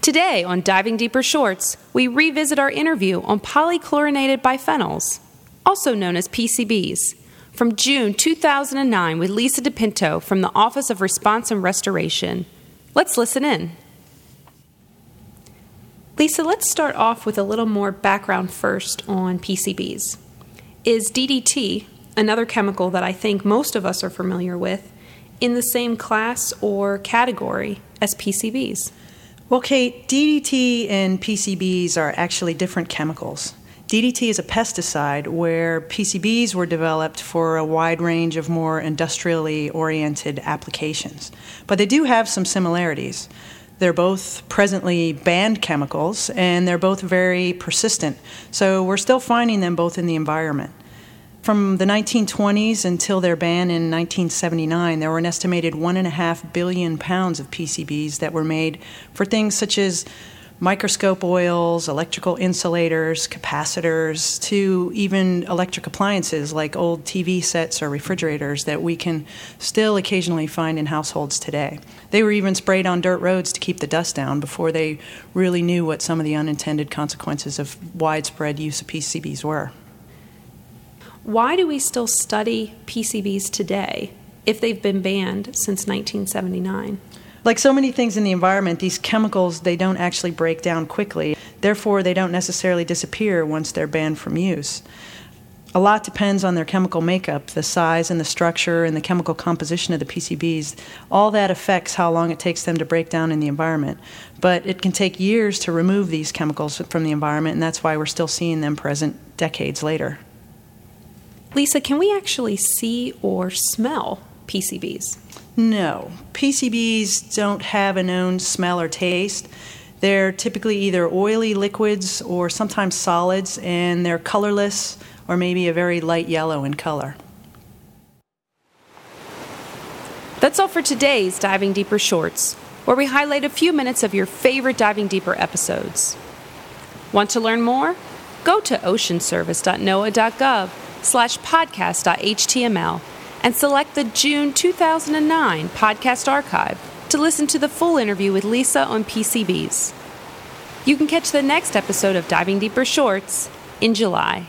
Today on Diving Deeper Shorts, we revisit our interview on polychlorinated biphenyls, also known as PCBs, from June 2009 with Lisa DiPinto from the Office of Response and Restoration. Let's listen in. Lisa, let's start off with a little more background first on PCBs. Is DDT, another chemical that I think most of us are familiar with, in the same class or category as PCBs? Well, Kate, DDT and PCBs are actually different chemicals. DDT is a pesticide where PCBs were developed for a wide range of more industrially oriented applications. But they do have some similarities. They're both presently banned chemicals and they're both very persistent. So we're still finding them both in the environment. From the 1920s until their ban in 1979, there were an estimated one and a half billion pounds of PCBs that were made for things such as microscope oils, electrical insulators, capacitors, to even electric appliances like old TV sets or refrigerators that we can still occasionally find in households today. They were even sprayed on dirt roads to keep the dust down before they really knew what some of the unintended consequences of widespread use of PCBs were. Why do we still study PCBs today if they've been banned since 1979? Like so many things in the environment, these chemicals they don't actually break down quickly. Therefore, they don't necessarily disappear once they're banned from use. A lot depends on their chemical makeup, the size and the structure and the chemical composition of the PCBs. All that affects how long it takes them to break down in the environment. But it can take years to remove these chemicals from the environment, and that's why we're still seeing them present decades later. Lisa, can we actually see or smell PCBs? No. PCBs don't have a known smell or taste. They're typically either oily liquids or sometimes solids, and they're colorless or maybe a very light yellow in color. That's all for today's Diving Deeper Shorts, where we highlight a few minutes of your favorite Diving Deeper episodes. Want to learn more? Go to oceanservice.noaa.gov slash podcast.html and select the June 2009 podcast archive to listen to the full interview with Lisa on PCBs. You can catch the next episode of Diving Deeper Shorts in July.